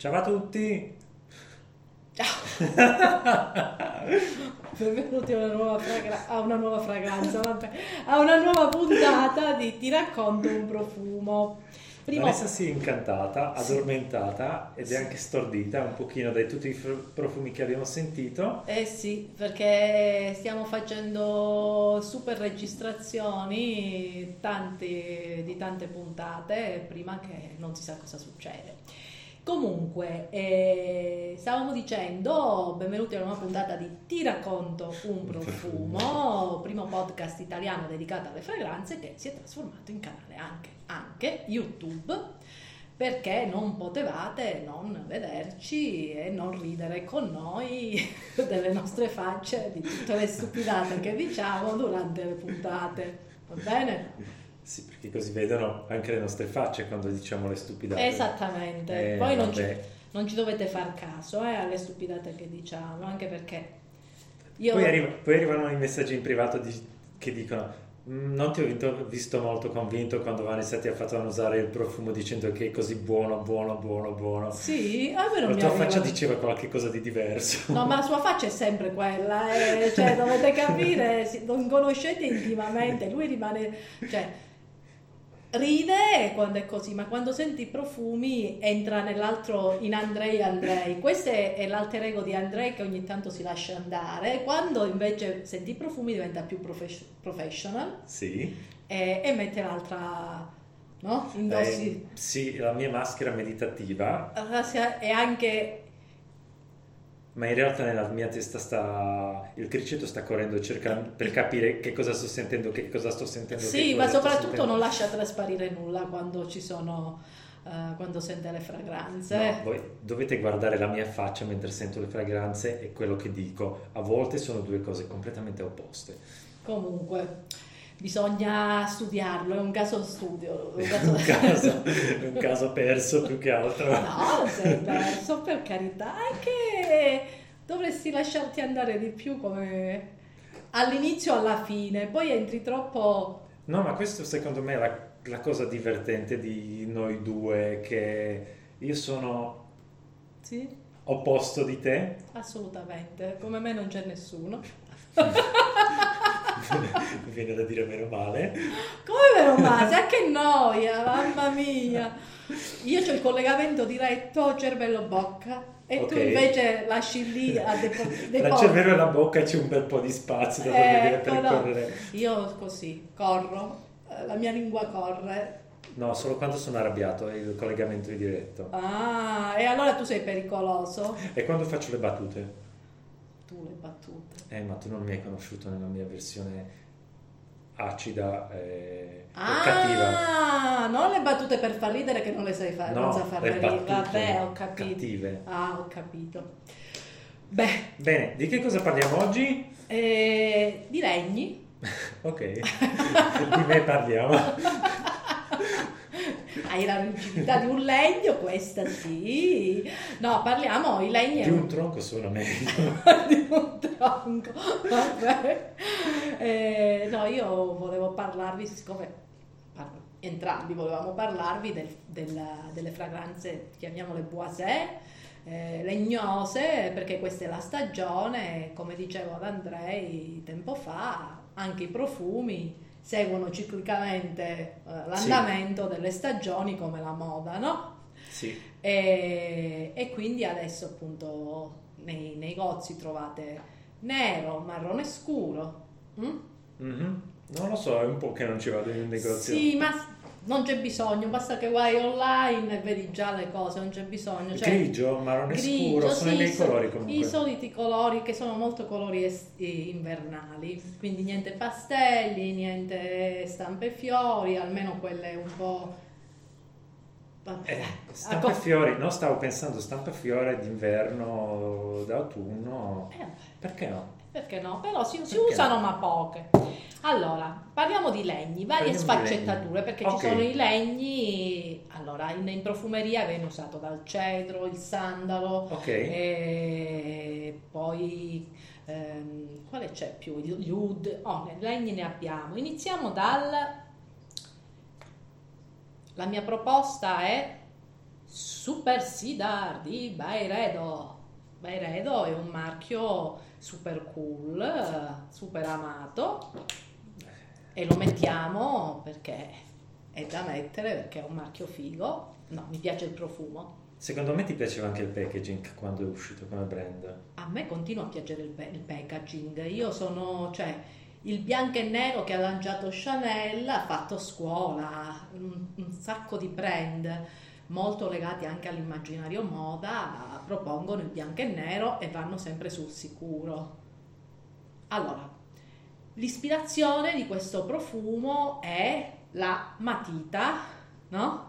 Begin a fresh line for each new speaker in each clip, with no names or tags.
Ciao a tutti!
Benvenuti a una, nuova fragra- a una nuova fragranza, vabbè, a una nuova puntata di Ti racconto un profumo. Prima-
Vanessa si è incantata, addormentata ed è anche stordita un pochino dai tutti i fr- profumi che abbiamo sentito.
Eh sì, perché stiamo facendo super registrazioni tanti- di tante puntate prima che non si sa cosa succede. Comunque, eh, stavamo dicendo, benvenuti a una nuova puntata di Ti racconto un profumo, primo podcast italiano dedicato alle fragranze che si è trasformato in canale anche, anche YouTube perché non potevate non vederci e non ridere con noi delle nostre facce, di tutte le stupidate che diciamo durante le puntate. Va bene?
Sì, perché così vedono anche le nostre facce quando diciamo le stupidate.
Esattamente.
Eh,
Poi non ci, non ci dovete far caso eh, alle stupidate che diciamo, anche perché io...
Poi, arriva- poi arrivano i messaggi in privato di- che dicono "Mm, non ti ho vinto- visto molto convinto quando Vanessa ti ha fatto annusare il profumo dicendo che è così buono, buono, buono, buono.
Sì, a me non
La tua
arriva.
faccia diceva qualche cosa di diverso.
No, ma la sua faccia è sempre quella, eh, cioè dovete capire, non conoscete intimamente, lui rimane, cioè ride quando è così, ma quando senti i profumi entra nell'altro in Andrei Andrei. Questo è, è l'alter ego di Andrei che ogni tanto si lascia andare, quando invece senti i profumi diventa più profes- professional
Sì.
e, e mette l'altra, no? Indossi.
Eh, sì, la mia maschera meditativa
E anche
Ma in realtà nella mia testa sta il criceto sta correndo cercando per capire che cosa sto sentendo, che cosa sto sentendo.
Sì, ma soprattutto non lascia trasparire nulla quando ci sono, eh, quando sente le fragranze.
No, voi dovete guardare la mia faccia mentre sento le fragranze e quello che dico. A volte sono due cose completamente opposte.
Comunque, bisogna studiarlo, è un caso studio. Un caso...
un, caso, un caso perso più che altro.
no, sei perso, per carità, anche dovresti lasciarti andare di più come all'inizio alla fine, poi entri troppo...
No, ma questo secondo me è la, la cosa divertente di noi due, che io sono
Sì,
opposto di te.
assolutamente, come me non c'è nessuno.
Mi viene da dire meno male.
Come vero Masia? Che noia, mamma mia! Io ho il collegamento diretto cervello-bocca e tu
Ok.
invece lasci lì a depo-
Tra il cervello e la bocca c'è un bel po' di spazio da dove
Ecco, no.
percorrere.
Io così, corro, eh, la mia lingua corre.
No, solo quando sono arrabbiato è il collegamento è diretto.
Ah, e allora tu sei pericoloso?
E quando faccio le battute?
Tu le battute.
Eh, ma tu non mi hai conosciuto nella mia versione acida e, e
Ah,
cattiva.
non le battute per far ridere che non le sai fare, non
No,
sa far
le
ridere.
battute
Vabbè, ho capito.
cattive.
Ah, ho capito. Beh,
Bene, di che cosa parliamo oggi?
eh, di legni.
Ok, di me parliamo.
Hai la rigidità di un legno, questa sì. No, parliamo, i legni...
Di un tronco suona meglio.
di un tronco. Vabbè. Eh, no, io volevo parlarvi, siccome entrambi volevamo parlarvi del- della- delle fragranze, chiamiamole boisé, eh, legnose, perché questa è la stagione, come dicevo ad Andrei tempo fa, anche i profumi seguono ciclicamente eh, l'andamento delle stagioni come la moda, no?
Sì,
E, e quindi adesso appunto nei negozi trovate nero, marrone scuro. mm?
Mhm. non lo so, è un po' che non ci vado in un negozio.
Sì, ma non c'è bisogno, basta che vai online e vedi già le cose, non c'è bisogno. Cioè,
Grigio, marrone
grigio,
scuro, sono
sì,
i miei colori comunque.
I soliti colori che sono molto colori est- invernali, quindi niente pastelli, niente stampe fiori, almeno quelle un po'... Vabbè,
Eh,
dai,
stampa
a
e
co-
fiori, no, stavo pensando stampa e fiori d'inverno, d'autunno,
Eh,
perché no?
Perché no? Però si, si
Perché
usano ma poche. Allora, parliamo di legni, varie
Parliamo
sfaccettature,
legni.
perché
Ok.
ci sono i legni, allora in, in profumeria viene usato dal cedro, il sandalo,
Ok,
e poi ehm, quale c'è più? Gli oud, oh, legni ne abbiamo. Iniziamo dal... La mia proposta è Super Sidar di Byredo. Byredo è un marchio super cool, super amato e lo mettiamo perché è da mettere, perché è un marchio figo. No, mi piace il profumo.
Secondo me ti piaceva anche il packaging quando è uscito come brand.
A me continua a piacere il, il packaging. Io sono, cioè, il bianco e nero che ha lanciato Chanel ha fatto scuola, un, un sacco di brand molto legati anche all'immaginario moda propongono il bianco e nero e vanno sempre sul sicuro. Allora, l'ispirazione di questo profumo è la matita, no?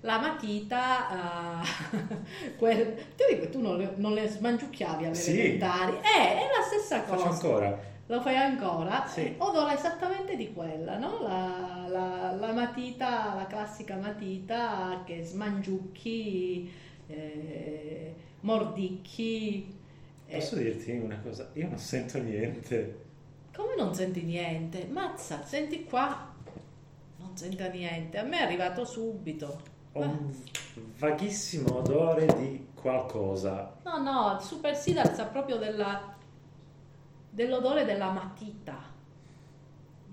La matita, uh, quel, ti dico, tu non le, non le smangiucchiavi alle
Sì.
elementari, eh, è la stessa cosa.
Faccio ancora.
Lo fai ancora?
Sì.
Odora esattamente di quella, no? La, la- la matita, la classica matita che smangiucchi, eh, mordicchi. eh,
Posso dirti una cosa? Io non sento niente.
come non senti niente? Mazza, senti qua. Non sento niente. A me è arrivato subito.
Ho un vaghissimo odore di qualcosa.
No, no, Super Sidar sa proprio della- dell'odore della matita.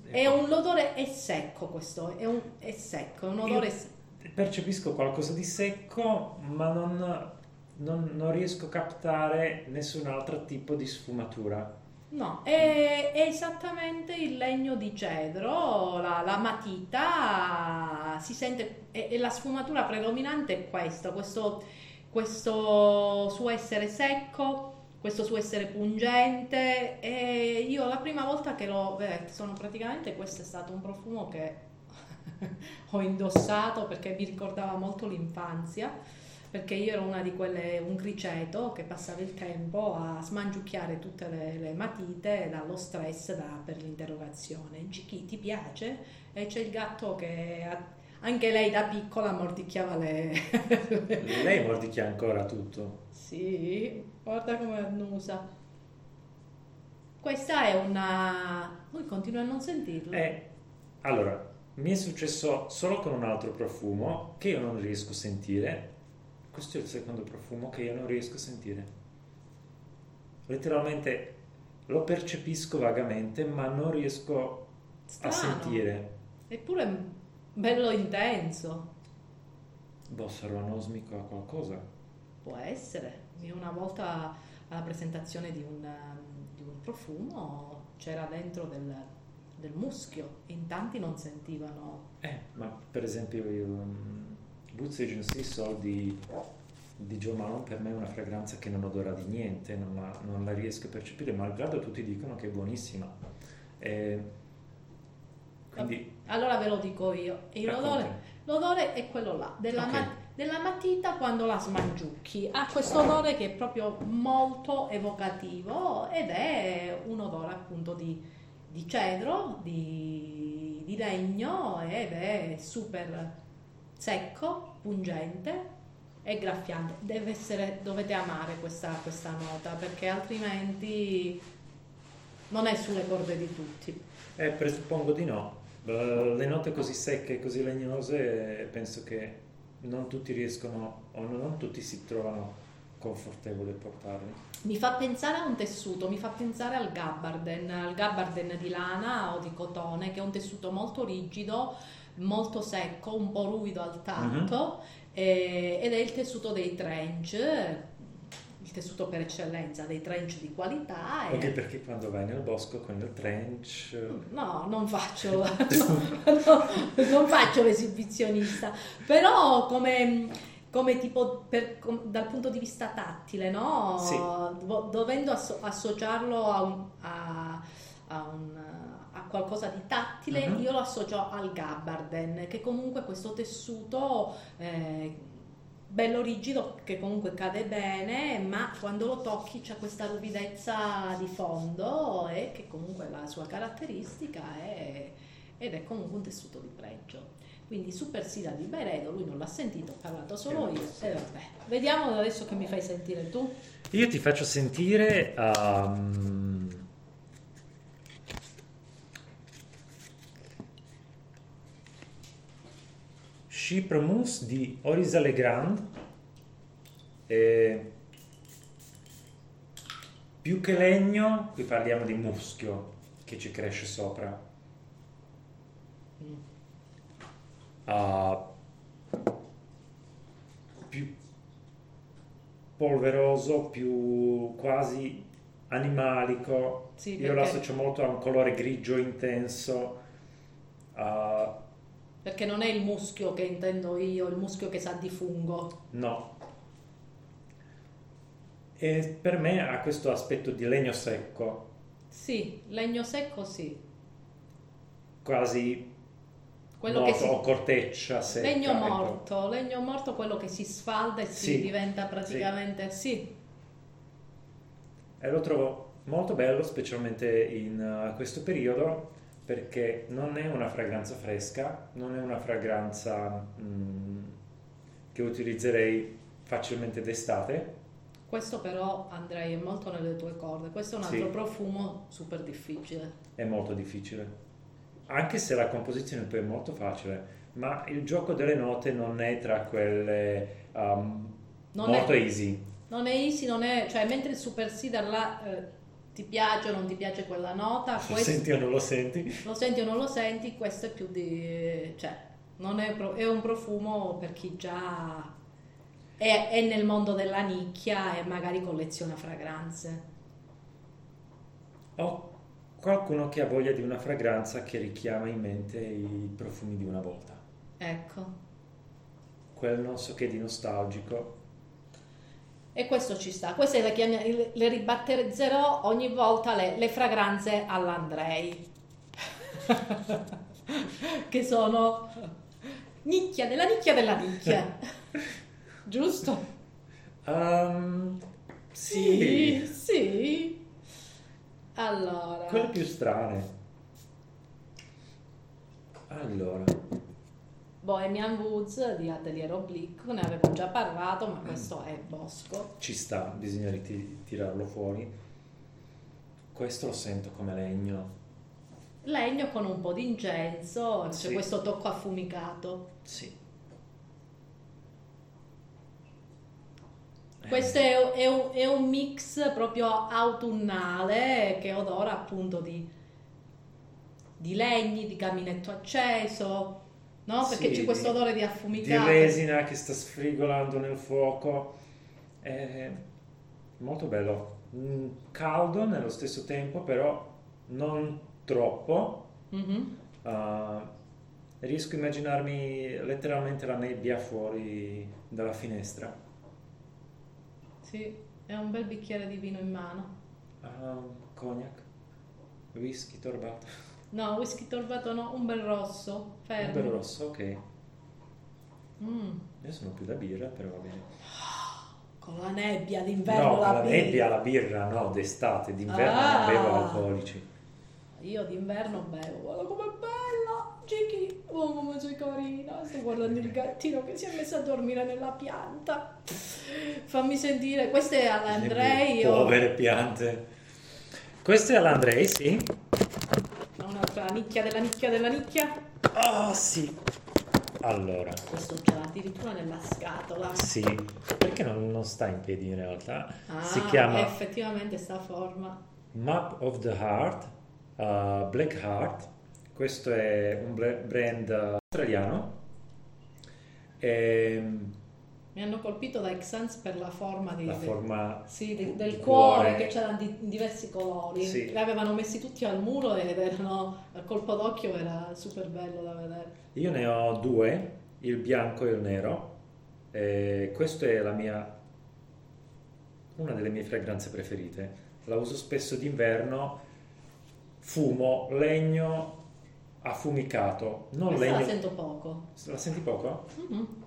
È un odore, è secco questo, è, un, è secco, è un odore
Io-
secco.
Percepisco qualcosa di secco, ma non, non- non riesco a captare nessun altro tipo di sfumatura.
No, è, è esattamente il legno di cedro, la, la matita si sente, e, la sfumatura predominante è questo, questo, questo suo essere secco, questo suo essere pungente e io la prima volta che l'ho, eh, sono praticamente, questo è stato un profumo che ho indossato perché mi ricordava molto l'infanzia perché io ero una di quelle, un criceto che passava il tempo a smangiucchiare tutte le, le matite dallo stress da- per l'interrogazione. Giki, ti piace? E c'è il gatto che anche lei da piccola mordicchiava le...
Lei mordicchia ancora tutto.
Sì, guarda come annusa. Questa è una... Lui continua a non sentirlo.
E allora, mi è successo solo con un altro profumo che io non riesco a sentire. Questo è il secondo profumo che io non riesco a sentire. Letteralmente lo percepisco vagamente, ma non riesco a
Strano.
sentire.
Eppure è bello intenso.
Boh, sarò anosmico a qualcosa.
Può essere. Io una volta alla presentazione di un, di un profumo c'era dentro del, del muschio e in tanti non sentivano.
Eh, ma per esempio io, mm, Boots Agency Soul di, di Joe Malone per me è una fragranza che non odora di niente, non la, non la riesco a percepire, malgrado tutti dicono che è buonissima. E quindi
Allora ve lo dico io. Il l'odore, l'odore è quello là, della,
Ok.
ma- della matita quando la smangiucchi. Ha questo odore che è proprio molto evocativo ed è un odore appunto di, di cedro, di, di legno ed è super secco, pungente e graffiante. Deve essere, dovete amare questa, questa nota perché altrimenti non è sulle corde di tutti.
Eh, presuppongo di no. Eh, Le note così secche e così legnose penso che non tutti riescono o non tutti si trovano confortevoli a portarli.
Mi fa pensare a un tessuto, mi fa pensare al gabbarden, al gabbarden di lana o di cotone, che è un tessuto molto rigido, molto secco, un po' ruvido al tatto, eh, ed è il tessuto dei trench, il tessuto per eccellenza dei trench di qualità.
Anche perché quando vai nel bosco con il trench...
No, non faccio, no, non faccio l'esibizionista, però come, come tipo per- com- dal punto di vista tattile, no?
Sì.
Do- dovendo asso- associarlo a, un- a- a un- a qualcosa di tattile,
Mhm.
io lo associo al gabbarden, che comunque questo tessuto eh, bello rigido che comunque cade bene, ma quando lo tocchi c'è questa ruvidezza di fondo e che comunque la sua caratteristica è- ed è comunque un tessuto di pregio. Quindi Super Sida di Beredo, lui non l'ha sentito, ho parlato solo io. E vabbè, vediamo adesso che mi fai sentire tu.
Io ti faccio sentire um, Chypre Mousse di Orisa Legrand E più che legno, qui parliamo di muschio che ci cresce sopra. Uh, più polveroso, più quasi animalico.
Sì,
Io lo associo molto a un colore grigio intenso. Uh,
Perché non è il muschio che intendo io, il muschio che sa di fungo.
no. E per me ha questo aspetto di legno secco,
Sì, legno secco sì.
quasi
Quello
morto
che si...
o corteccia secca.
Legno
ecco.
morto, legno morto quello che si sfalda e si
Sì,
diventa praticamente... Sì,
E lo trovo molto bello, specialmente in uh, questo periodo, perché non è una fragranza fresca, non è una fragranza mm, che utilizzerei facilmente d'estate.
questo però Andrei molto nelle tue corde. Questo è un altro
Sì.
profumo super difficile.
È molto difficile. Anche se la composizione poi è molto facile, ma il gioco delle note non è tra quelle um, molto
è,
easy.
non è easy, non è... Cioè, mentre il Super Cedar là eh, ti piace o non ti piace quella nota,
Lo
questo...
senti o non lo senti?
lo senti o non lo senti, questo è più di... cioè, non è, pro- è un profumo per chi già è, è nel mondo della nicchia e magari colleziona fragranze.
O qualcuno che ha voglia di una fragranza che richiama in mente i profumi di una volta.
Ecco.
Quel non so che di nostalgico.
E questo ci sta. Queste le, le ribattezzerò ogni volta le, le fragranze all'Andrei. che sono nicchia della nicchia della nicchia. Giusto?
Um, sì,
Sì, sì. Allora,
quelle più strane. Allora,
Bohemian Woods di Atelier Oblique, ne avevo già parlato, ma questo è Bosco.
ci sta, bisogna riti- tirarlo fuori. Questo lo sento come legno.
Legno con un po' di incenso, c'è
Sì.
questo tocco affumicato.
Sì. Eh,
Questo è, è un, è un mix proprio autunnale che odora appunto di, di legni, di caminetto acceso, no? Perché
Sì,
c'è questo
di-
odore di
di
affumicato.
resina che sta sfrigolando nel fuoco. È molto bello. Mm, Caldo nello stesso tempo, però non troppo.
Mhm.
Uh, riesco a immaginarmi letteralmente la nebbia fuori dalla finestra.
Sì, è un bel bicchiere di vino in mano.
Um, cognac, whisky, torbato.
No, whisky torbato no, un bel rosso,
Un
fermo.
bel rosso, ok.
Mm,
Io sono più da birra, però va bene.
con la nebbia d'inverno
No,
la
la
birra.
nebbia, la birra, no, d'estate, d'inverno
Ah.
non bevo alcolici.
Io d'inverno bevo, guarda com'è bella! Gigi, oh sei carina! Sto guardando il gattino che si è messo a dormire nella pianta. Fammi sentire, questa è all'Andrei o
Povere piante. Questo è all'Andrei, sì.
Un'altra nicchia della nicchia della nicchia?
Oh, sì. Allora,
Questo già addirittura nella scatola.
sì. Perché non, non sta in piedi in realtà?
Ah,
si chiama
effettivamente sta forma.
Map of the Heart, uh, Black Heart. Questo è un brand uh, australiano. Ehm,
Mi hanno colpito da Xans per la forma di,
la
del-
forma
sì, del
di
cuore,
cuore.
che c'erano di, in diversi colori.
Sì.
Li avevano messi tutti al muro ed erano a colpo d'occhio era super bello da vedere.
Io ne ho due, il bianco e il nero. E questa è la mia una delle mie fragranze preferite. La uso spesso d'inverno. Fumo, legno affumicato, non
Questa la
legno.
sento poco.
La senti poco?
Mhm.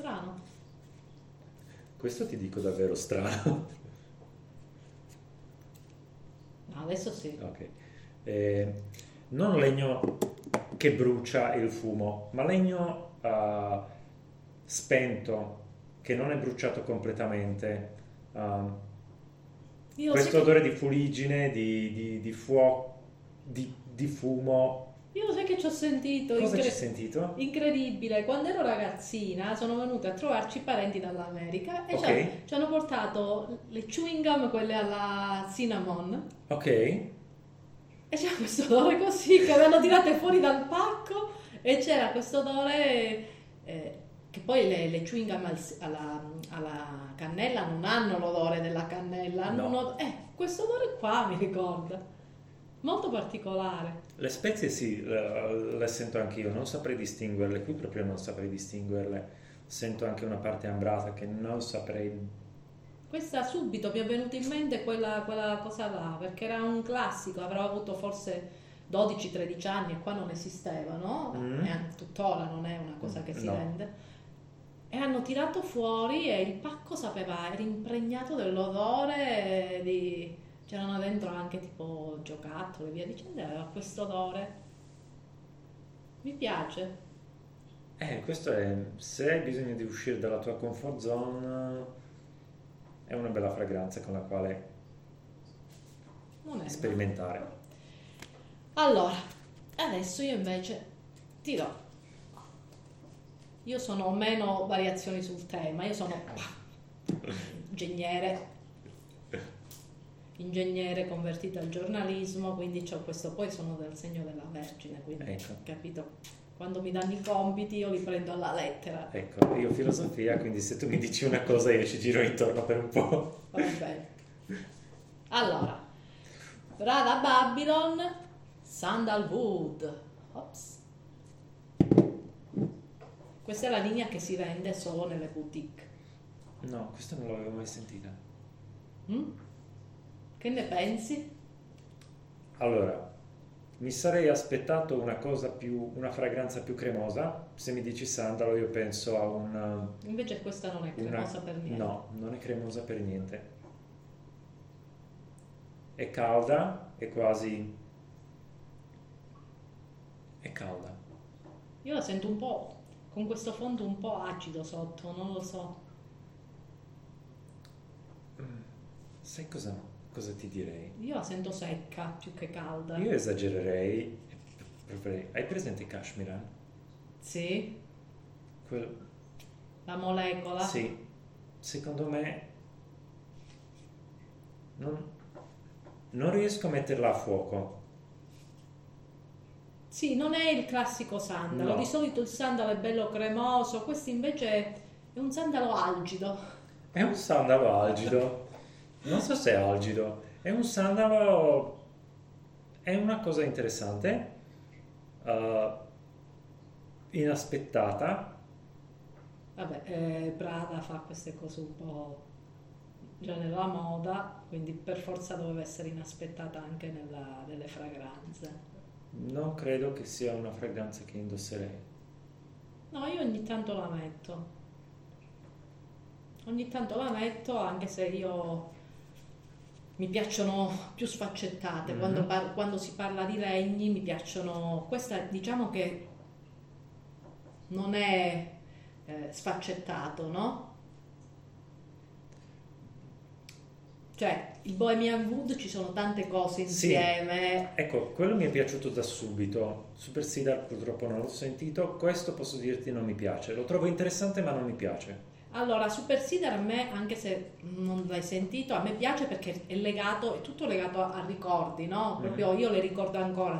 Strano.
Questo ti dico davvero strano.
No, adesso sì.
Ok. Eh, non legno che brucia il fumo, ma legno ah, spento, che non è bruciato completamente.
Io
questo odore di fuligine, di, di, di fuoco, di, di fumo,
Io lo sai che ci ho sentito?
Cosa
incre-
ci hai sentito?
Incredibile, quando ero ragazzina sono venute a trovarci parenti dall'America e
Ok.
ci, hanno, ci hanno portato le chewing gum, quelle alla cinnamon,
Ok.
e c'era questo odore così che avevano tirate fuori dal pacco e c'era questo odore eh, che poi le, le chewing gum al- alla, alla cannella non hanno l'odore della cannella, hanno
No.
un od- eh, questo odore qua mi ricorda, molto particolare.
Le spezie sì, le, sento anch'io, non saprei distinguerle, qui proprio non saprei distinguerle. Sento anche una parte ambrata che non saprei...
Questa subito mi è venuta in mente quella, quella cosa là, perché era un classico, avrò avuto forse 12-13 anni e qua non esisteva, no?
Mm.
E an- tuttora non è una cosa che si
No.
vende. E hanno tirato fuori e il pacco sapeva, era impregnato dell'odore di... C'erano dentro anche tipo giocattoli e via dicendo, aveva questo odore. Mi piace.
Eh, questo è... Se hai bisogno di uscire dalla tua comfort zone, è una bella fragranza con la quale
è
sperimentare.
Allora, adesso io invece ti do. Io sono meno variazioni sul tema, io sono ingegnere, ingegnere convertito al giornalismo, quindi ho questo, poi sono del segno della Vergine, quindi
Ecco.
capito? Quando mi danno i compiti io li prendo alla lettera,
Ecco, io filosofia, quindi se tu mi dici una cosa io ci giro intorno per un po'.
va bene. Allora, Prada Babylon, Sandalwood. Ops. Questa è la linea che si vende solo nelle boutique.
No, questo non l'avevo mai sentita.
Mm? Che ne pensi?
Allora, mi sarei aspettato una cosa più, una fragranza più cremosa. Se mi dici sandalo io penso a un...
Invece questa non è
una-
cremosa per niente.
No, non è cremosa per niente. È calda, è quasi... È calda.
Io la sento un po' con questo fondo un po' acido sotto, non lo so.
Sai cosa, cosa ti direi?
Io la sento secca più che calda.
Io esagererei. Hai presente Kashmiran?
Sì,
Quel-
la molecola.
Sì, secondo me non, non riesco a metterla a fuoco.
Sì, non è il classico sandalo.
No.
Di solito il sandalo è bello cremoso, questo invece è un sandalo algido.
È un sandalo algido. Non so se è algido. È un sandalo. È una cosa interessante. eh, inaspettata.
Vabbè, eh, Prada fa queste cose un po' già nella moda, quindi per forza doveva essere inaspettata anche nella- nelle fragranze.
Non credo che sia una fragranza che indosserei.
No, io ogni tanto la metto. Ogni tanto la metto, anche se io mi piacciono più sfaccettate.
Mhm.
Quando, par- quando si parla di regni mi piacciono. Questa diciamo che non è eh, sfaccettato, no? Cioè, il Bohemian Wood ci sono tante cose
Sì.
insieme.
Ecco, quello mi è piaciuto da subito. Super Cedar purtroppo non l'ho sentito. Questo posso dirti non mi piace. Lo trovo interessante ma non mi piace.
Allora, Super Cedar a me, anche se non l'hai sentito, a me piace perché è legato, è tutto legato a, a ricordi, no? Proprio io le ricordo ancora,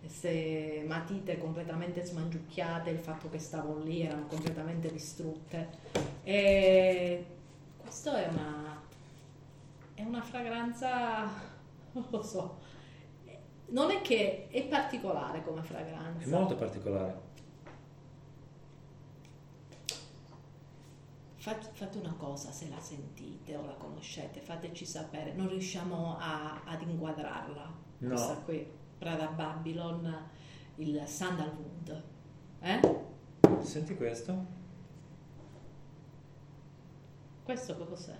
queste matite completamente smangiucchiate, il fatto che stavo lì, erano completamente distrutte. E questo è una, è una fragranza, non lo so, non è che è particolare come
È
fragranza.
molto particolare.
Fate, una cosa, se la sentite o la conoscete, fateci sapere. Non riusciamo a- ad inquadrarla.
No.
Questa qui, Prada Babylon, il Sandalwood. Eh?
Senti questo?
Questo che cos'è?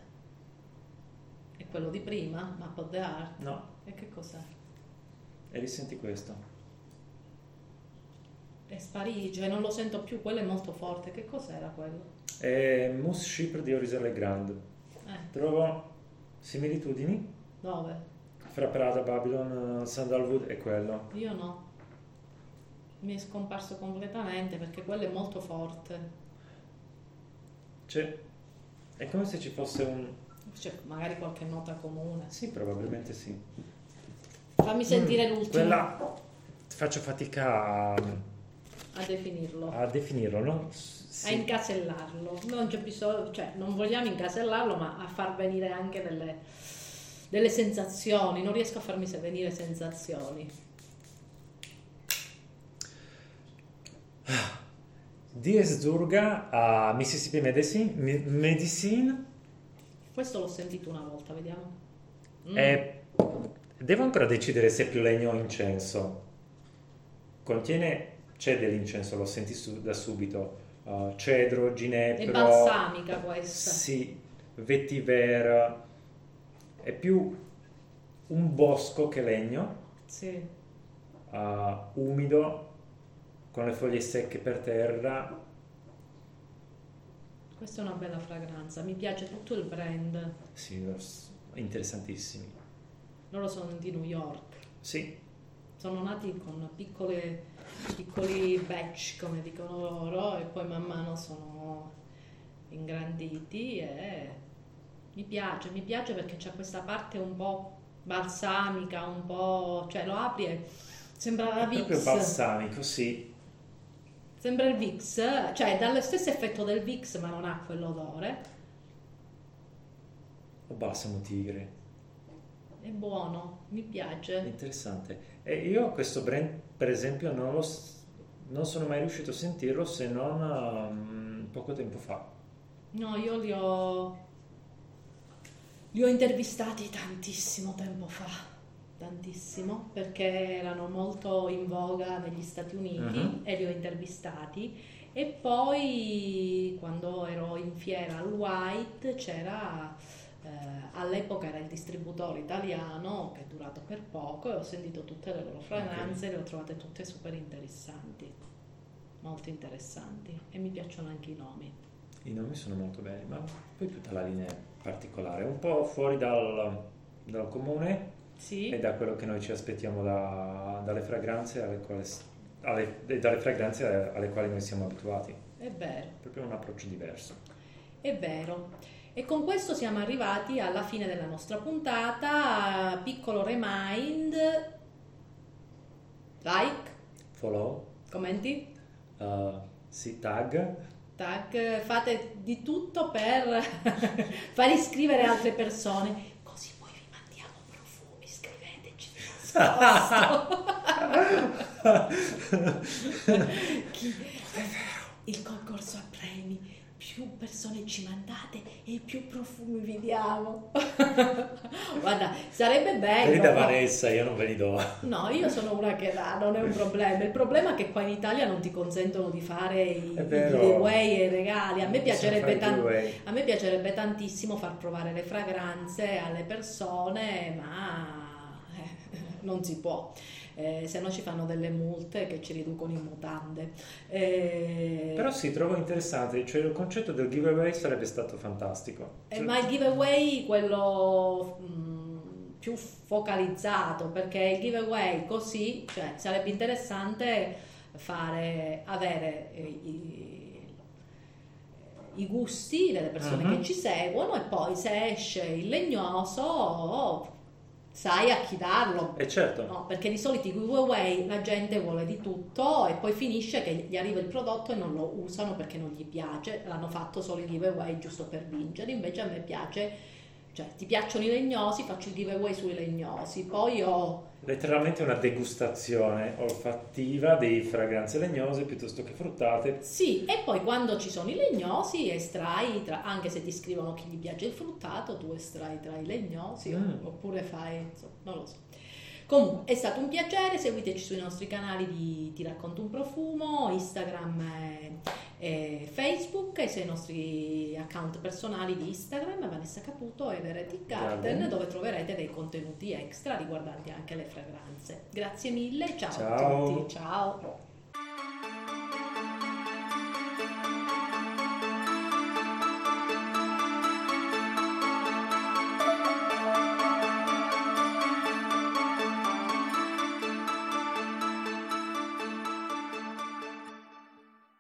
È quello di prima, Map of the Art?
No.
E che cos'è?
E risenti questo?
È sparito, cioè non lo sento più, quello è molto forte. Che cos'era quello?
È Mousse Chypre di Orisel Legrand.
Eh,
Trovo similitudini
dove?
fra Prada, Babylon, Sandalwood è quello.
Io no. Mi è scomparso completamente perché quello è molto forte.
Cioè, è come se ci fosse un...
Cioè, magari qualche nota comune.
Sì, probabilmente sì.
Fammi sentire
Mm,
l'ultimo
Quella faccio fatica a,
a definirlo.
a definirlo, no? Sì.
a incasellarlo. Non c'è bisogno, cioè non vogliamo incasellarlo, ma a far venire anche delle, delle sensazioni. Non riesco a farmi se- venire sensazioni.
DS Durga a Mississippi Medicine, Medicine
Questo l'ho sentito una volta, vediamo. Mm.
è- devo ancora decidere se è più legno o incenso. Contiene, c'è dell'incenso, lo senti su- da subito. Uh, cedro,
È
ginepro,
balsamica questa.
sì, vetiver, è più un bosco che legno,
Sì.
uh, umido, con le foglie secche per terra.
Questa è una bella fragranza. Mi piace tutto il brand.
Sì, interessantissimi.
Loro sono di New York.
Sì,
Sono nati con piccole, piccoli batch, come dicono loro, e poi man mano sono ingranditi e mi piace, mi piace perché c'è questa parte un po' balsamica, un po'... cioè lo apri e sembra la
è proprio balsamico, sì.
sembra il Vicks, cioè dà lo stesso effetto del Vicks ma non ha quell'odore,
O balsamo tigre.
è buono, mi piace.
Interessante. E io questo brand, per esempio, non, lo non sono mai riuscito a sentirlo se non um, poco tempo fa.
No, io li ho, li ho intervistati tantissimo tempo fa, tantissimo, perché erano molto in voga negli Stati Uniti
Mhm.
e li ho intervistati. E poi quando ero in fiera al White c'era, eh, all'epoca era il distributore italiano che è durato per poco e ho sentito tutte le loro fragranze, le ho trovate tutte super interessanti, molto interessanti e mi piacciono anche i nomi.
I nomi sono molto belli, ma poi tutta la linea è particolare, un po' fuori dal, dal comune
Sì.
e da quello che noi ci aspettiamo da- dalle fragranze alle quali, alle- dalle fragranze alle quali noi siamo abituati.
È vero,
Proprio un approccio diverso.
è vero. E con questo siamo arrivati alla fine della nostra puntata. Piccolo remind, like,
Follow,
commenti,
uh, sì, tag,
tag, fate di tutto per far iscrivere altre persone. Così poi vi mandiamo profumi, scriveteci. Chi- Il concorso a premi. Più persone ci mandate e più profumi vi diamo. Guarda, sarebbe bello.
Vedi da? Vanessa, io non ve li do.
No, io sono una che dà, non è un problema. Il problema è che qua in Italia non ti consentono di fare i, i giveaway e i regali. A me,
Non possiamo
piacerebbe
fare
tan-
giveaway.
a me piacerebbe tantissimo far provare le fragranze alle persone, ma non si può. Eh, se no ci fanno delle multe che ci riducono in mutande. Eh,
Però sì, trovo interessante, cioè il concetto del giveaway sarebbe stato fantastico.
Eh, ma il giveaway quello mm, più focalizzato perché il giveaway così cioè, sarebbe interessante fare avere eh, i, i gusti delle persone
Mhm.
che ci seguono e poi se esce il legnoso sai a chi darlo.
E certo,
No, perché di solito i giveaway la gente vuole di tutto e poi finisce che gli arriva il prodotto e non lo usano perché non gli piace, l'hanno fatto solo i giveaway giusto per vincere, invece a me piace, cioè ti piacciono i legnosi, faccio il giveaway sui legnosi, poi ho,
letteralmente una degustazione olfattiva di fragranze legnose piuttosto che fruttate.
sì, e poi quando ci sono i legnosi estrai, tra- anche se ti scrivono che gli piace il fruttato, tu estrai tra i legnosi
Mm.
oppure fai, insomma, non lo so. Comunque è stato un piacere, seguiteci sui nostri canali di Ti racconto un profumo, Instagram e, e Facebook e sui nostri account personali di Instagram, Vanessa Caputo e Veretic Garden,
Garden.
dove troverete dei contenuti extra riguardanti anche le fragranze. Grazie mille, ciao,
Ciao.
a tutti, ciao!